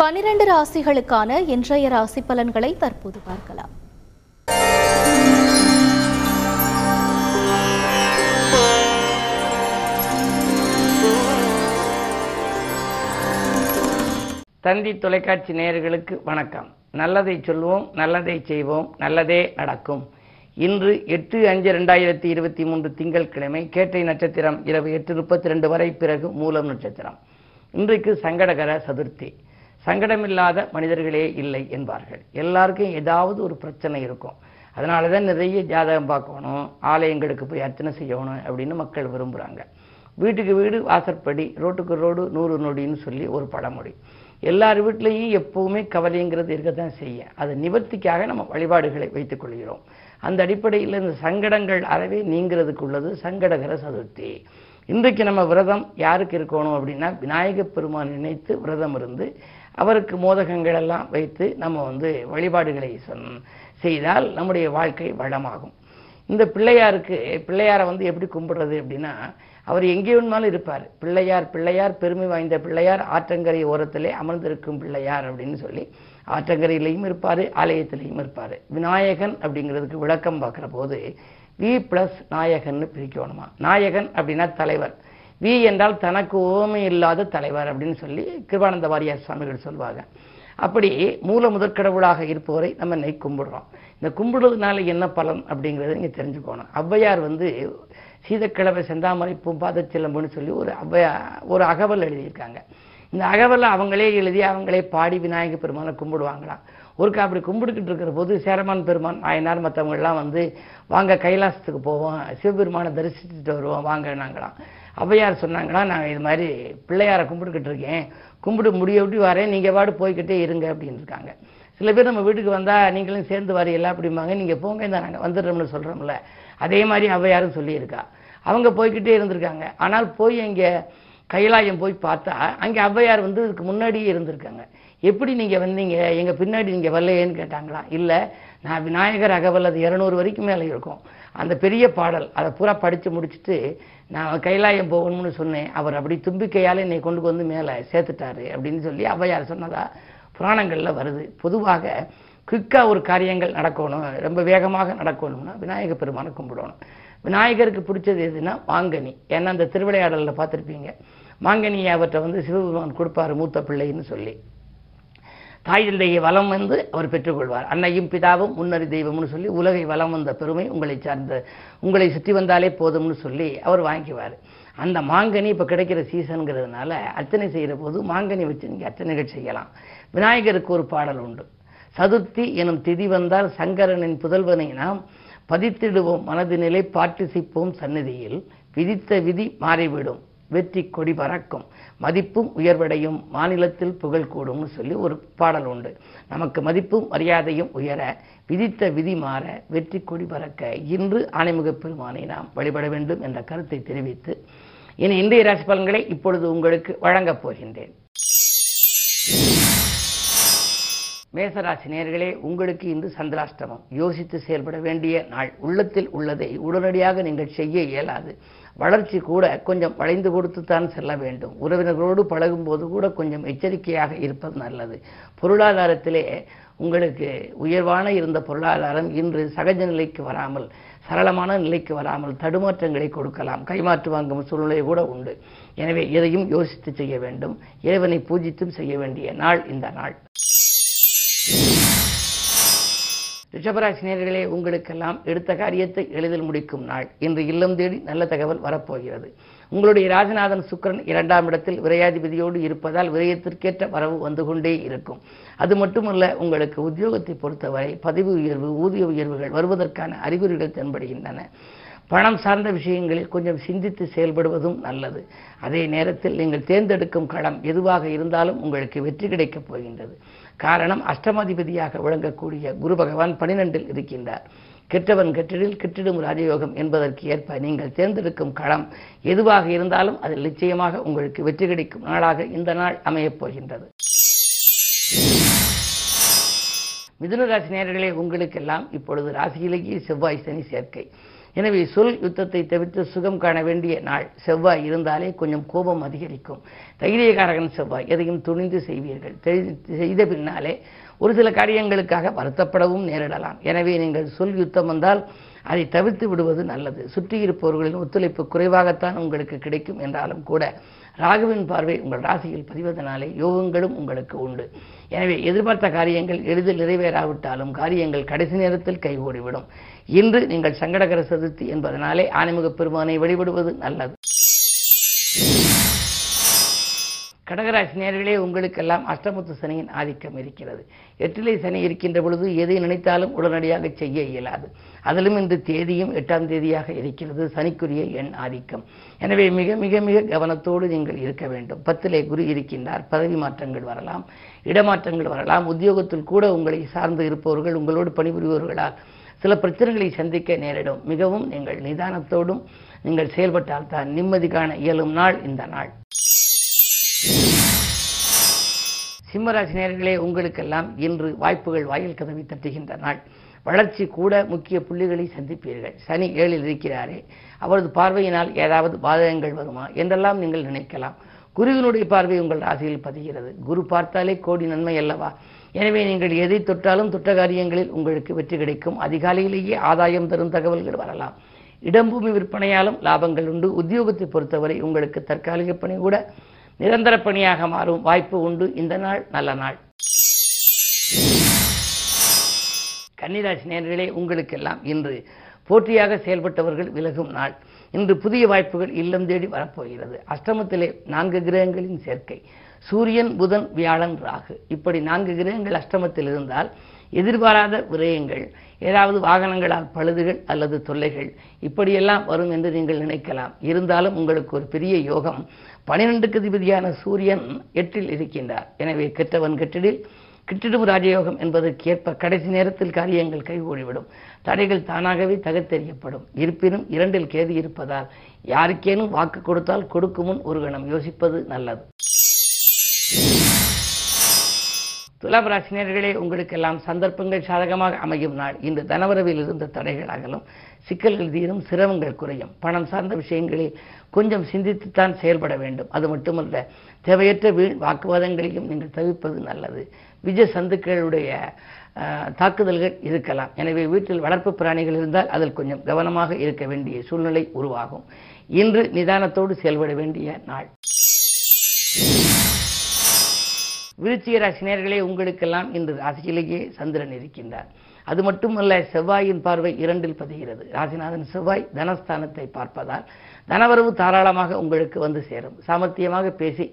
பனிரெண்டு ராசிகளுக்கான இன்றைய ராசி பலன்களை தற்போது பார்க்கலாம். தந்தி தொலைக்காட்சி நேயர்களுக்கு வணக்கம். நல்லதை சொல்வோம் நல்லதை செய்வோம் நல்லதே நடக்கும். இன்று எட்டு அஞ்சு ரெண்டாயிரத்தி இருபத்தி மூன்று திங்கட்கிழமை கேட்டை நட்சத்திரம் இரவு எட்டு முப்பத்தி ரெண்டு வரை பிறகு மூலம் நட்சத்திரம். இன்றைக்கு சங்கடகர சதுர்த்தி. சங்கடமில்லாத மனிதர்களே இல்லை என்பார்கள். எல்லாருக்கும் ஏதாவது ஒரு பிரச்சனை இருக்கும். அதனால தான் நிறைய ஜாதகம் பார்க்கணும். ஆலயங்களுக்கு போய் அர்ச்சனை செய்யணும் அப்படின்னு மக்கள் விரும்புகிறாங்க வீட்டுக்கு வீடு வாசற்படி ரோட்டுக்கு ரோடு நூறு நொடின்னு சொல்லி ஒரு பழமொழி. எல்லார் வீட்லேயும் எப்பவுமே கவலைங்கிறது இருக்கத்தான் செய்யும். அதை நிவர்த்திக்காக நம்ம வழிபாடுகளை வைத்துக் கொள்கிறோம். அந்த அடிப்படையில் இந்த சங்கடங்கள் அறவே நீங்கிறதுக்கு உள்ளது. சங்கடகர சதுர்த்தி. இன்றைக்கு நம்ம விரதம் யாருக்கு இருக்கணும் அப்படின்னா விநாயகப் பெருமான் நினைத்து விரதம் இருந்து அவருக்கு மோதகங்கள் எல்லாம் வைத்து நம்ம வந்து வழிபாடுகளை செய்தால் நம்முடைய வாழ்க்கை வளமாகும். இந்த பிள்ளையாருக்கு பிள்ளையாரை வந்து எப்படி கும்பிடுறது அப்படின்னா அவர் எங்கே வேணுமாலும் இருப்பார். பிள்ளையார் பிள்ளையார் பெருமை வாய்ந்த பிள்ளையார் ஆற்றங்கரை ஓரத்திலே அமர்ந்திருக்கும் பிள்ளையார் அப்படின்னு சொல்லி ஆற்றங்கரையிலையும் இருப்பார் ஆலயத்திலையும் இருப்பார். விநாயகன் அப்படிங்கிறதுக்கு விளக்கம் பார்க்குற போது வி ப்ளஸ் நாயகன்னு பிரிக்கணுமா? நாயகன் அப்படின்னா தலைவர். வி என்றால் தனக்கு ஓமை இல்லாத தலைவர் அப்படின்னு சொல்லி கிருபானந்த வாரியார் சுவாமிகள் சொல்லுவாங்க அப்படி மூல முதற்கடவுளாக இருப்பவரை நம்ம நெய் கும்பிடுறோம். இந்த கும்பிடுறதுனால என்ன பலன் அப்படிங்கிறத நீங்கள் தெரிஞ்சுக்கணும். ஔவையார் வந்து சீதக்கிழமை செந்தாமரை பூம்பாத சிலம்புன்னு சொல்லி ஒரு ஔவையா ஒரு அகவல் எழுதியிருக்காங்க. இந்த அகவலை அவங்களே எழுதி அவங்களே பாடி விநாயக பெருமானை கும்பிடுவாங்களாம். ஒருக்கா அப்படி கும்பிட்டுக்கிட்டு இருக்கிற போது சேரமான் பெருமான் ஆயினார் மற்றவங்கள்லாம் வந்து வாங்க கைலாசத்துக்கு போவோம் சிவபெருமானை தரிசிச்சுட்டு வருவோம் வாங்க நாங்களாம் ஔவையார் சொன்னாங்கன்னா நாங்கள் இது மாதிரி பிள்ளையாரை கும்பிட்டுக்கிட்டு இருக்கேன். கும்பிட்டு முடிய விட்டு வரேன். நீங்கள் பாடு போய்கிட்டே இருங்க அப்படின்னு இருக்காங்க. சில பேர் நம்ம வீட்டுக்கு வந்தால் நீங்களும் சேர்ந்து வரையில அப்படிம்பாங்க. நீங்கள் போங்க இந்த நாங்கள் வந்துடுறோம்னு சொல்கிறோம்ல அதே மாதிரி ஔவையாரும் சொல்லியிருக்கா. அவங்க போய்கிட்டே இருந்திருக்காங்க. ஆனால் போய் இங்கே கைலாயம் போய் பார்த்தா அங்கே ஔவையார் வந்து இதுக்கு முன்னாடியே இருந்திருக்காங்க. எப்படி நீங்கள் வந்தீங்க? எங்கள் பின்னாடி நீங்கள் வரலையேன்னு கேட்டாங்களா? இல்லை. நான் விநாயகர் அகவல் அது இரநூறு வரைக்கும் மேலே இருக்கும். அந்த பெரிய பாடல் அதை பூரா படித்து முடிச்சுட்டு நான் கைலாயம் போகணும்னு சொன்னேன். அவர் அப்படி தும்பிக்கையால் என்னை கொண்டு வந்து மேலே சேர்த்துட்டாரு அப்படின்னு சொல்லி ஔவையார் சொன்னதா புராணங்களில் வருது. பொதுவாக குயிக்காக ஒரு காரியங்கள் நடக்கணும் ரொம்ப வேகமாக நடக்கணும்னா விநாயகர் பெருமானை கும்பிடணும். விநாயகருக்கு பிடிச்சது எதுனா மாங்கனி. ஏன்னா அந்த திருவிளையாடலில் பார்த்துருப்பீங்க. மாங்கனியை அவர்கிட்ட வந்து சிவபெருமான் கொடுப்பாரு மூத்த பிள்ளைன்னு சொல்லி. தாய் தந்தையை வலம் வந்து அவர் பெற்றுக்கொள்வார். அன்னையும் பிதாவும் முன்னறி தெய்வம்னு சொல்லி உலகை வலம் வந்த பெருமை உங்களை சார்ந்த உங்களை சுற்றி வந்தாலே போதும்னு சொல்லி அவர் வாங்கிக்குவார். அந்த மாங்கனி இப்போ கிடைக்கிற சீசனுங்கிறதுனால அர்ச்சனை செய்கிற போது மாங்கனி வச்சு நீங்கள் அர்ச்சனைகள் செய்யலாம். விநாயகருக்கு ஒரு பாடல் உண்டு. சதுர்த்தி எனும் திதி வந்தால் சங்கரனின் புதல்வனை நாம் பதித்திடுவோம். மனதினிலை பாட்டிசிப்போம் சன்னதியில் விதித்த விதி மாறிவிடும். வெற்றி கொடி பறக்கும். மதிப்பும் உயர்வடையும். மாநிலத்தில் புகழ் கூடும்னு சொல்லி ஒரு பாடல் உண்டு. நமக்கு மதிப்பும் மரியாதையும் உயர விதித்த விதி மாற வெற்றி கொடி பறக்க இன்று ஆணைமுக பெருமானை நாம் வழிபட வேண்டும் என்ற கருத்தை தெரிவித்து இனி இன்றைய ராசி பலன்களை இப்பொழுது உங்களுக்கு வழங்கப் போகின்றேன். மேசராசி நேர்களே உங்களுக்கு இன்று சந்திராஷ்டமம். யோசித்து செயல்பட வேண்டிய நாள் உள்ளத்தில் உள்ளதை உடனடியாக நீங்கள் செய்ய இயலாது. வளர்ச்சி கூட கொஞ்சம் வளைந்து கொடுத்து தான் செல்ல வேண்டும். உறவினர்களோடு பழகும்போது கூட கொஞ்சம் எச்சரிக்கையாக இருப்பது நல்லது. பொருளாதாரத்திலே உங்களுக்கு உயர்வான இருந்த பொருளாதாரம் இன்று சகஜ நிலைக்கு வராமல் சரளமான நிலைக்கு வராமல் தடுமாற்றங்களை கொடுக்கலாம். கைமாற்று வாங்கும் சூழ்நிலை கூட உண்டு. எனவே எதையும் யோசித்து செய்ய வேண்டும். இறைவனை பூஜித்தும் செய்ய வேண்டிய நாள் இந்த நாள். ரிஷபராசி நேர்களே உங்களுக்கெல்லாம் எடுத்த காரியத்தை எளிதில் முடிக்கும் நாள். இன்று இல்லம் தேடி நல்ல தகவல் வரப்போகிறது. உங்களுடைய ராஜநாதன் சுக்கரன் இரண்டாம் இடத்தில் விரையாதிபதியோடு இருப்பதால் விரயத்திற்கேற்ற வரவு வந்து கொண்டே இருக்கும். அது மட்டுமல்ல உங்களுக்கு உத்தியோகத்தை பொறுத்தவரை பதவி உயர்வு ஊதிய உயர்வுகள் வருவதற்கான அறிகுறிகள் தென்படுகின்றன. பணம் சார்ந்த விஷயங்களில் கொஞ்சம் சிந்தித்து செயல்படுவதும் நல்லது. அதே நேரத்தில் நீங்கள் தேர்ந்தெடுக்கும் களம் எதுவாக இருந்தாலும் உங்களுக்கு வெற்றி கிடைக்கப் போகின்றது. காரணம் அஷ்டமாதிபதியாக விளங்கக்கூடிய குரு பகவான் பனிரெண்டில் இருக்கின்றார். கெட்டவன் கெட்டிடில் கெட்டிடும் ராஜயோகம் என்பதற்கு ஏற்ப நீங்கள் தேர்ந்தெடுக்கும் களம் எதுவாக இருந்தாலும் அதில் நிச்சயமாக உங்களுக்கு வெற்றி கிடைக்கும் நாளாக இந்த நாள் அமையப் போகின்றது. மிதுன ராசி உங்களுக்கெல்லாம் இப்பொழுது ராசியிலேயே செவ்வாய் சனி சேர்க்கை. எனவே சொல் யுத்தத்தை தவிர்த்து சுகம் காண வேண்டிய நாள் செவ்வாய் இருந்தாலே கொஞ்சம் கோபம் அதிகரிக்கும். தைரியகாரகன் செவ்வாய் எதையும் துணிந்து செய்வீர்கள். செய்த பின்னாலே ஒரு சில காரியங்களுக்காக வருத்தப்படவும் நேரிடலாம். எனவே நீங்கள் சொல் யுத்தம் வந்தால் அதை தவிர்த்து விடுவது நல்லது. சுற்றி இருப்பவர்களின் ஒத்துழைப்பு குறைவாகத்தான் உங்களுக்கு கிடைக்கும் என்றாலும் கூட ராகுவின் பார்வை உங்கள் ராசியில் பதிவதனாலே யோகங்களும் உங்களுக்கு உண்டு. எனவே எதிர்பார்த்த காரியங்கள் எளிதில் நிறைவேறாவிட்டாலும் காரியங்கள் கடைசி நேரத்தில் கைகூடிவிடும். இன்று நீங்கள் சங்கடகர சதுர்த்தி என்பதனாலே ஆனைமுக பெருமானை வழிபடுவது நல்லது. கடகராசி நேர்களே உங்களுக்கெல்லாம் அஷ்டமுத்து சனியின் ஆதிக்கம் இருக்கிறது. எட்டிலை சனி இருக்கின்ற பொழுது எதை நினைத்தாலும் உடனடியாக செய்ய இயலாது. அதிலும் இந்த தேதியும் எட்டாம் தேதியாக இருக்கிறது சனிக்குரிய எண் ஆதிக்கம். எனவே மிக மிக மிக கவனத்தோடு நீங்கள் இருக்க வேண்டும். பத்திலே குரு இருக்கின்றார் பதவி மாற்றங்கள் வரலாம் இடமாற்றங்கள் வரலாம் உத்தியோகத்தில் கூட உங்களை சார்ந்து இருப்பவர்கள் உங்களோடு பணிபுரிபவர்களால் சில பிரச்சனைகளை சந்திக்க நேரிடும். மிகவும் நீங்கள் நிதானத்தோடும் நீங்கள் செயல்பட்டால் தான் நிம்மதி காண இயலும் நாள் இந்த நாள். சிம்மராசி நேர்களே உங்களுக்கெல்லாம் இன்று வாய்ப்புகள் வாயில் கதவை தட்டுகின்ற நாள். வளர்ச்சி கூட முக்கிய புள்ளிகளை சந்திப்பீர்கள். சனி ஏழில் இருக்கிறாரே. அவரது பார்வையினால் ஏதாவது பாதகங்கள் வருமா என்றெல்லாம் நீங்கள் நினைக்கலாம். குருவினுடைய பார்வை உங்கள் ராசியில் பதிகிறது. குரு பார்த்தாலே கோடி நன்மை அல்லவா? எனவே நீங்கள் எதை தொட்டாலும் தொட்ட காரியங்களில் உங்களுக்கு வெற்றி கிடைக்கும். அதிகாலையிலேயே ஆதாயம் தரும் தகவல்கள் வரலாம். இடம்பூமி விற்பனையாலும் லாபங்கள் உண்டு. உத்தியோகத்தை பொறுத்தவரை உங்களுக்கு தற்காலிக பணி கூட நிரந்தர பணியாக மாறும் வாய்ப்பு உண்டு. இந்த நாள் நல்ல நாள். கன்னிராசி நேர்களே உங்களுக்கெல்லாம் இன்று போட்டியாக செயல்பட்டவர்கள் விலகும் நாள். இன்று புதிய வாய்ப்புகள் இல்லம் தேடி வரப்போகிறது. அஷ்டமத்திலே நான்கு கிரகங்களின் சேர்க்கை. சூரியன் புதன் வியாழன் ராகு. இப்படி நான்கு கிரகங்கள் அஷ்டமத்தில் இருந்தால் எதிர்பாராத விரயங்கள் ஏதாவது வாகனங்களால் பழுதுகள் அல்லது தொல்லைகள் இப்படியெல்லாம் வரும் என்று நீங்கள் நினைக்கலாம். இருந்தாலும் உங்களுக்கு ஒரு பெரிய யோகம் பனிரெண்டுக்கு அதிபதியான சூரியன் எட்டில் இருக்கின்றார். எனவே கெட்டவன் கெட்டிடில் கிட்டிடும் ராஜயோகம் என்பதற்கு ஏற்ப கடைசி நேரத்தில் காரியங்கள் கைகூடிவிடும். தடைகள் தானாகவே தகத்தெறியப்படும் இருப்பினும் இரண்டில் கேது இருப்பதால் யாருக்கேனும் வாக்கு கொடுத்தால் கொடுக்கும் முன் ஒரு கணம் யோசிப்பது நல்லது. துலாம் ராசினியர்களே உங்களுக்கெல்லாம் சந்தர்ப்பங்கள் சாதகமாக அமையும் நாள். இன்று தனவரவில் இருந்த தடைகள் அகலும். சிக்கல்கள் தீரும் சிரமங்கள் குறையும். பணம் சார்ந்த விஷயங்களில் கொஞ்சம் சிந்தித்துத்தான் செயல்பட வேண்டும். அது மட்டுமல்ல தேவையற்ற வீண் வாக்குவாதங்களையும் நீங்கள் தவிர்ப்பது நல்லது. விஜ சந்துக்களுடைய தாக்குதல்கள் இருக்கலாம். எனவே வீட்டில் வளர்ப்பு பிராணிகள் இருந்தால் அதில் கொஞ்சம் கவனமாக இருக்க வேண்டிய சூழ்நிலை உருவாகும். இன்று நிதானத்தோடு செயல்பட வேண்டிய நாள். விருச்சிக ராசினியர்களே உங்களுக்கெல்லாம் இன்று ராசியிலேயே சந்திரன் இருக்கின்றார். அது மட்டுமல்ல செவ்வாயின் பார்வை இரண்டில் பதிகிறது. ராசிநாதன் செவ்வாய் தனஸ்தானத்தை பார்ப்பதால் தனவரவு தாராளமாக உங்களுக்கு வந்து சேரும். சாமர்த்தியமாக பேசி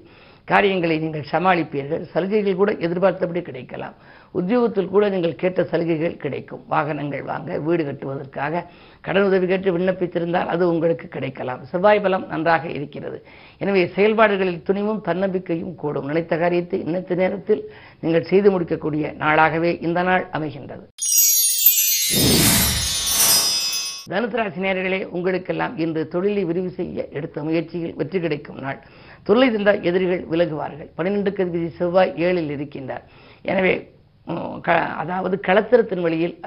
காரியங்களை நீங்கள் சமாளிப்பீர்கள். சலுகைகள் கூட எதிர்பார்த்தபடி கிடைக்கலாம். உத்தியோகத்தில் கூட நீங்கள் கேட்ட சலுகைகள் கிடைக்கும். வாகனங்கள் வாங்க வீடு கட்டுவதற்காக கடன் உதவி கேட்டு விண்ணப்பித்திருந்தால் அது உங்களுக்கு கிடைக்கலாம். செவ்வாய் பலம் நன்றாக இருக்கிறது. எனவே செயல்பாடுகளில் துணிவும் தன்னம்பிக்கையும் கூடும். நினைத்த காரியத்தை இன்னத்த நேரத்தில் நீங்கள் செய்து முடிக்கக்கூடிய நாளாகவே இந்த நாள் அமைகின்றது. தனுசராசி ராசி உங்களுக்கெல்லாம் இன்று தொழிலை விரிவு செய்ய எடுத்த முயற்சியில் வெற்றி கிடைக்கும் நாள். தொழிலை தந்தால் எதிரிகள் விலகுவார்கள். பன்னிரெண்டுக்கு அதிபதி செவ்வாய் ஏழில் இருக்கின்றார். எனவே க- அதாவது களத்திரத்தின் வழியில்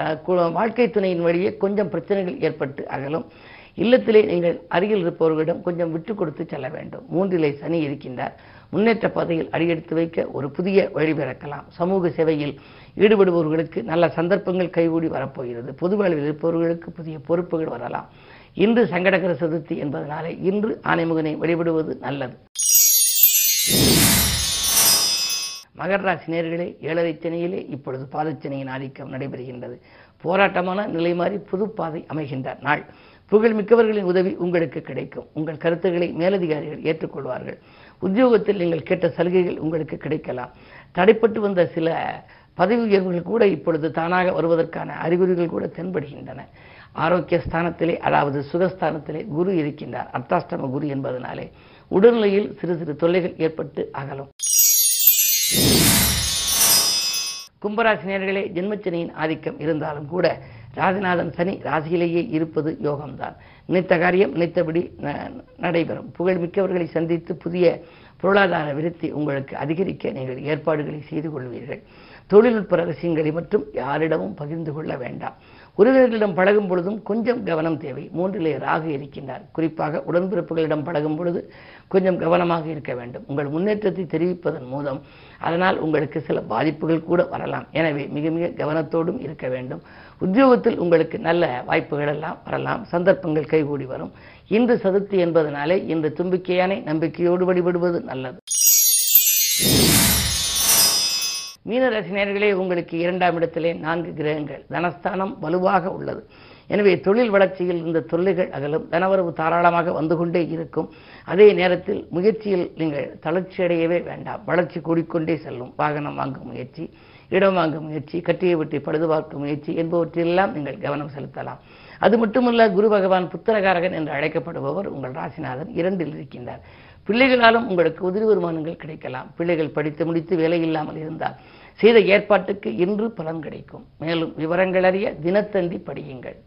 வாழ்க்கை துணையின் வழியே கொஞ்சம் பிரச்சனைகள் ஏற்பட்டு அகலும். இல்லத்திலே நீங்கள் அருகில் இருப்பவர்களிடம் கொஞ்சம் விட்டு கொடுத்து செல்ல வேண்டும். மூன்றிலே சனி இருக்கின்றார். முன்னேற்ற பாதையில் அடியெடுத்து வைக்க ஒரு புதிய வழி பிறக்கலாம். சமூக சேவையில் ஈடுபடுபவர்களுக்கு நல்ல சந்தர்ப்பங்கள் கைகூடி வரப்போகிறது. பொது வாழ்வில் இருப்பவர்களுக்கு புதிய பொறுப்புகள் வரலாம். இன்று சங்கடகர சதுர்த்தி என்பதனாலே இன்று ஆனைமுகனை வழிபடுவது நல்லது. மகர ராசி நேர்களே ஏழரை சனியிலே இப்பொழுது பாதச்சனையின் ஆதிக்கம் நடைபெறுகின்றது. போராட்டமான நிலை மாறி புது பாதை அமைகின்ற நாள். புகழ் மிக்கவர்களின் உதவி உங்களுக்கு கிடைக்கும். உங்கள் கருத்துக்களை மேலதிகாரிகள் ஏற்றுக்கொள்வார்கள். உத்தியோகத்தில் நீங்கள் கேட்ட சலுகைகள் உங்களுக்கு கிடைக்கலாம். தடைப்பட்டு வந்த சில பதவி உயர்வுகள் கூட இப்பொழுது தானாக வருவதற்கான அறிகுறிகள் கூட தென்படுகின்றன. ஆரோக்கிய ஸ்தானத்திலே அதாவது சுகஸ்தானத்திலே குரு இருக்கின்றார். அர்த்தாஷ்டம குரு என்பதனாலே உடல்நிலையில் சிறு சிறு தொல்லைகள் ஏற்பட்டு அகலும். கும்பராசினியர்களே ஜென்மச்சனியின் ஆதிக்கம் இருந்தாலும் கூட ராசிநாதன் சனி ராசியிலேயே இருப்பது யோகம்தான். நினைத்த காரியம் நினைத்தபடி ந- நடைபெறும். புகழ்மிக்கவர்களை சந்தித்து புதிய பொருளாதார விருத்தி உங்களுக்கு அதிகரிக்க நீங்கள் ஏற்பாடுகளை செய்து கொள்வீர்கள். தொழில்நுட்ப ரகசியங்களை மட்டும் யாரிடமும் பகிர்ந்து கொள்ள வேண்டாம். உறவினர்களிடம் பழகும் பொழுதும் கொஞ்சம் கவனம் தேவை. மூன்றிலே ராகு இருக்கின்றார். குறிப்பாக உடன்பிறப்புகளிடம் பழகும் பொழுது கொஞ்சம் கவனமாக இருக்க வேண்டும். உங்கள் முன்னேற்றத்தை தெரிவிப்பதன் மூலம் அதனால் உங்களுக்கு சில பாதிப்புகள் கூட வரலாம். எனவே மிக மிக கவனத்தோடும் இருக்க வேண்டும். உத்தியோகத்தில் உங்களுக்கு நல்ல வாய்ப்புகள் எல்லாம் வரலாம். சந்தர்ப்பங்கள் கைகூடி வரும். இன்று சதுர்த்தி என்பதனாலே இன்று தும்பிக்கையானை நம்பிக்கையோடு வழிபடுவது நல்லது. மீனரசினியர்களே உங்களுக்கு இரண்டாம் இடத்திலே நான்கு கிரகங்கள். தனஸ்தானம் வலுவாக உள்ளது. எனவே தொழில் வளர்ச்சியில் இந்த தொல்லைகள் அகலும். தனவரவு தாராளமாக வந்து கொண்டே இருக்கும். அதே நேரத்தில் முயற்சியில் நீங்கள் தளர்ச்சி அடையவே வேண்டாம். வளர்ச்சி கூடிக்கொண்டே செல்லும். வாகனம் வாங்கும் முயற்சி இடம் வாங்கும் முயற்சி கட்டியை வெட்டி பழுது பார்க்கும் முயற்சி என்பவற்றிலெல்லாம் நீங்கள் கவனம் செலுத்தலாம். அது மட்டுமல்ல குரு பகவான் புத்திரகாரகன் என்று அழைக்கப்படுபவர் உங்கள் ராசிநாதன் இரண்டில் இருக்கின்றார். பிள்ளைகளாலும் உங்களுக்கு உதிரி வருமானங்கள் கிடைக்கலாம். பிள்ளைகள் படித்து முடித்து வேலை இல்லாமல் இருந்தால் செய்த ஏற்பாட்டுக்கு இன்று பலன் கிடைக்கும். மேலும் விவரங்கள் அறிய தினத்தந்தி படியுங்கள்.